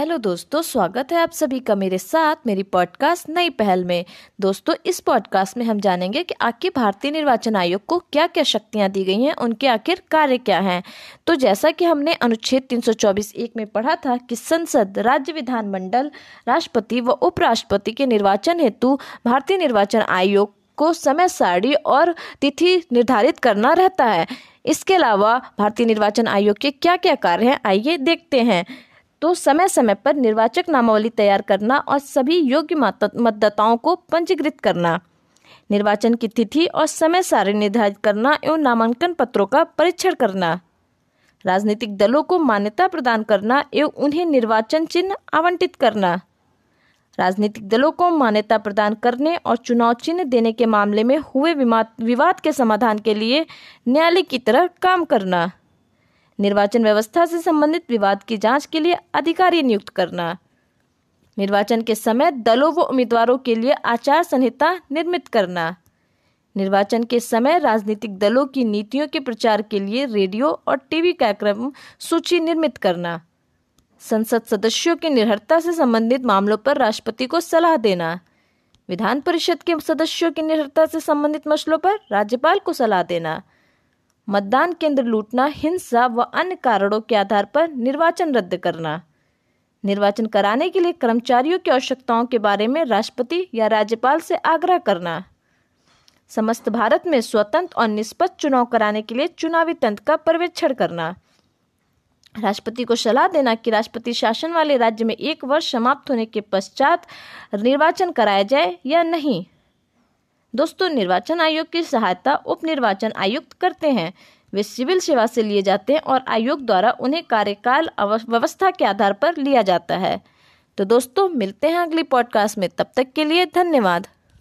Hello दोस्तों, स्वागत है आप सभी का मेरे साथ मेरी पॉडकास्ट नई पहल में। दोस्तों, इस पॉडकास्ट में हम जानेंगे कि आखिर भारतीय निर्वाचन आयोग को क्या क्या शक्तियाँ दी गई हैं, उनके आखिर कार्य क्या हैं। तो जैसा कि हमने अनुच्छेद 324 एक में पढ़ा था कि संसद, राज्य विधानमंडल, राष्ट्रपति व उपराष्ट्रपति के निर्वाचन हेतु भारतीय निर्वाचन आयोग को समय सारणी और तिथि निर्धारित करना रहता है। इसके अलावा भारतीय निर्वाचन आयोग के क्या क्या कार्य हैं, आइए देखते हैं। तो समय समय पर निर्वाचक नामावली तैयार करना और सभी योग्य मतदाताओं को पंजीकृत करना। निर्वाचन की तिथि और समय सारे निर्धारित करना एवं नामांकन पत्रों का परीक्षण करना। राजनीतिक दलों को मान्यता प्रदान करना एवं उन्हें निर्वाचन चिन्ह आवंटित करना। राजनीतिक दलों को मान्यता प्रदान करने और चुनाव चिन्ह देने के मामले में हुए विवाद के समाधान के लिए न्यायालय की तरह काम करना। निर्वाचन व्यवस्था से संबंधित विवाद की जाँच के लिए अधिकारी नियुक्त करना। निर्वाचन के समय दलों व उम्मीदवारों के लिए आचार संहिता निर्मित करना। निर्वाचन के समय राजनीतिक दलों की नीतियों के प्रचार के लिए रेडियो और टीवी कार्यक्रम सूची निर्मित करना। संसद सदस्यों की निर्भरता से संबंधित मामलों पर राष्ट्रपति को सलाह देना। विधान परिषद के सदस्यों की निर्भरता से संबंधित मसलों पर राज्यपाल को सलाह देना। मतदान केंद्र लूटना, हिंसा व अन्य कारणों के आधार पर निर्वाचन रद्द करना। निर्वाचन कराने के लिए कर्मचारियों की आवश्यकताओं के बारे में राष्ट्रपति या राज्यपाल से आग्रह करना। समस्त भारत में स्वतंत्र और निष्पक्ष चुनाव कराने के लिए चुनावी तंत्र का पर्यवेक्षण करना। राष्ट्रपति को सलाह देना कि राष्ट्रपति शासन वाले राज्य में एक वर्ष समाप्त होने के पश्चात निर्वाचन कराया जाए या नहीं। दोस्तों, निर्वाचन आयोग की सहायता उप निर्वाचन आयुक्त करते हैं। वे सिविल सेवा से लिए जाते हैं और आयोग द्वारा उन्हें कार्यकाल व्यवस्था के आधार पर लिया जाता है। तो दोस्तों, मिलते हैं अगली पॉडकास्ट में। तब तक के लिए धन्यवाद।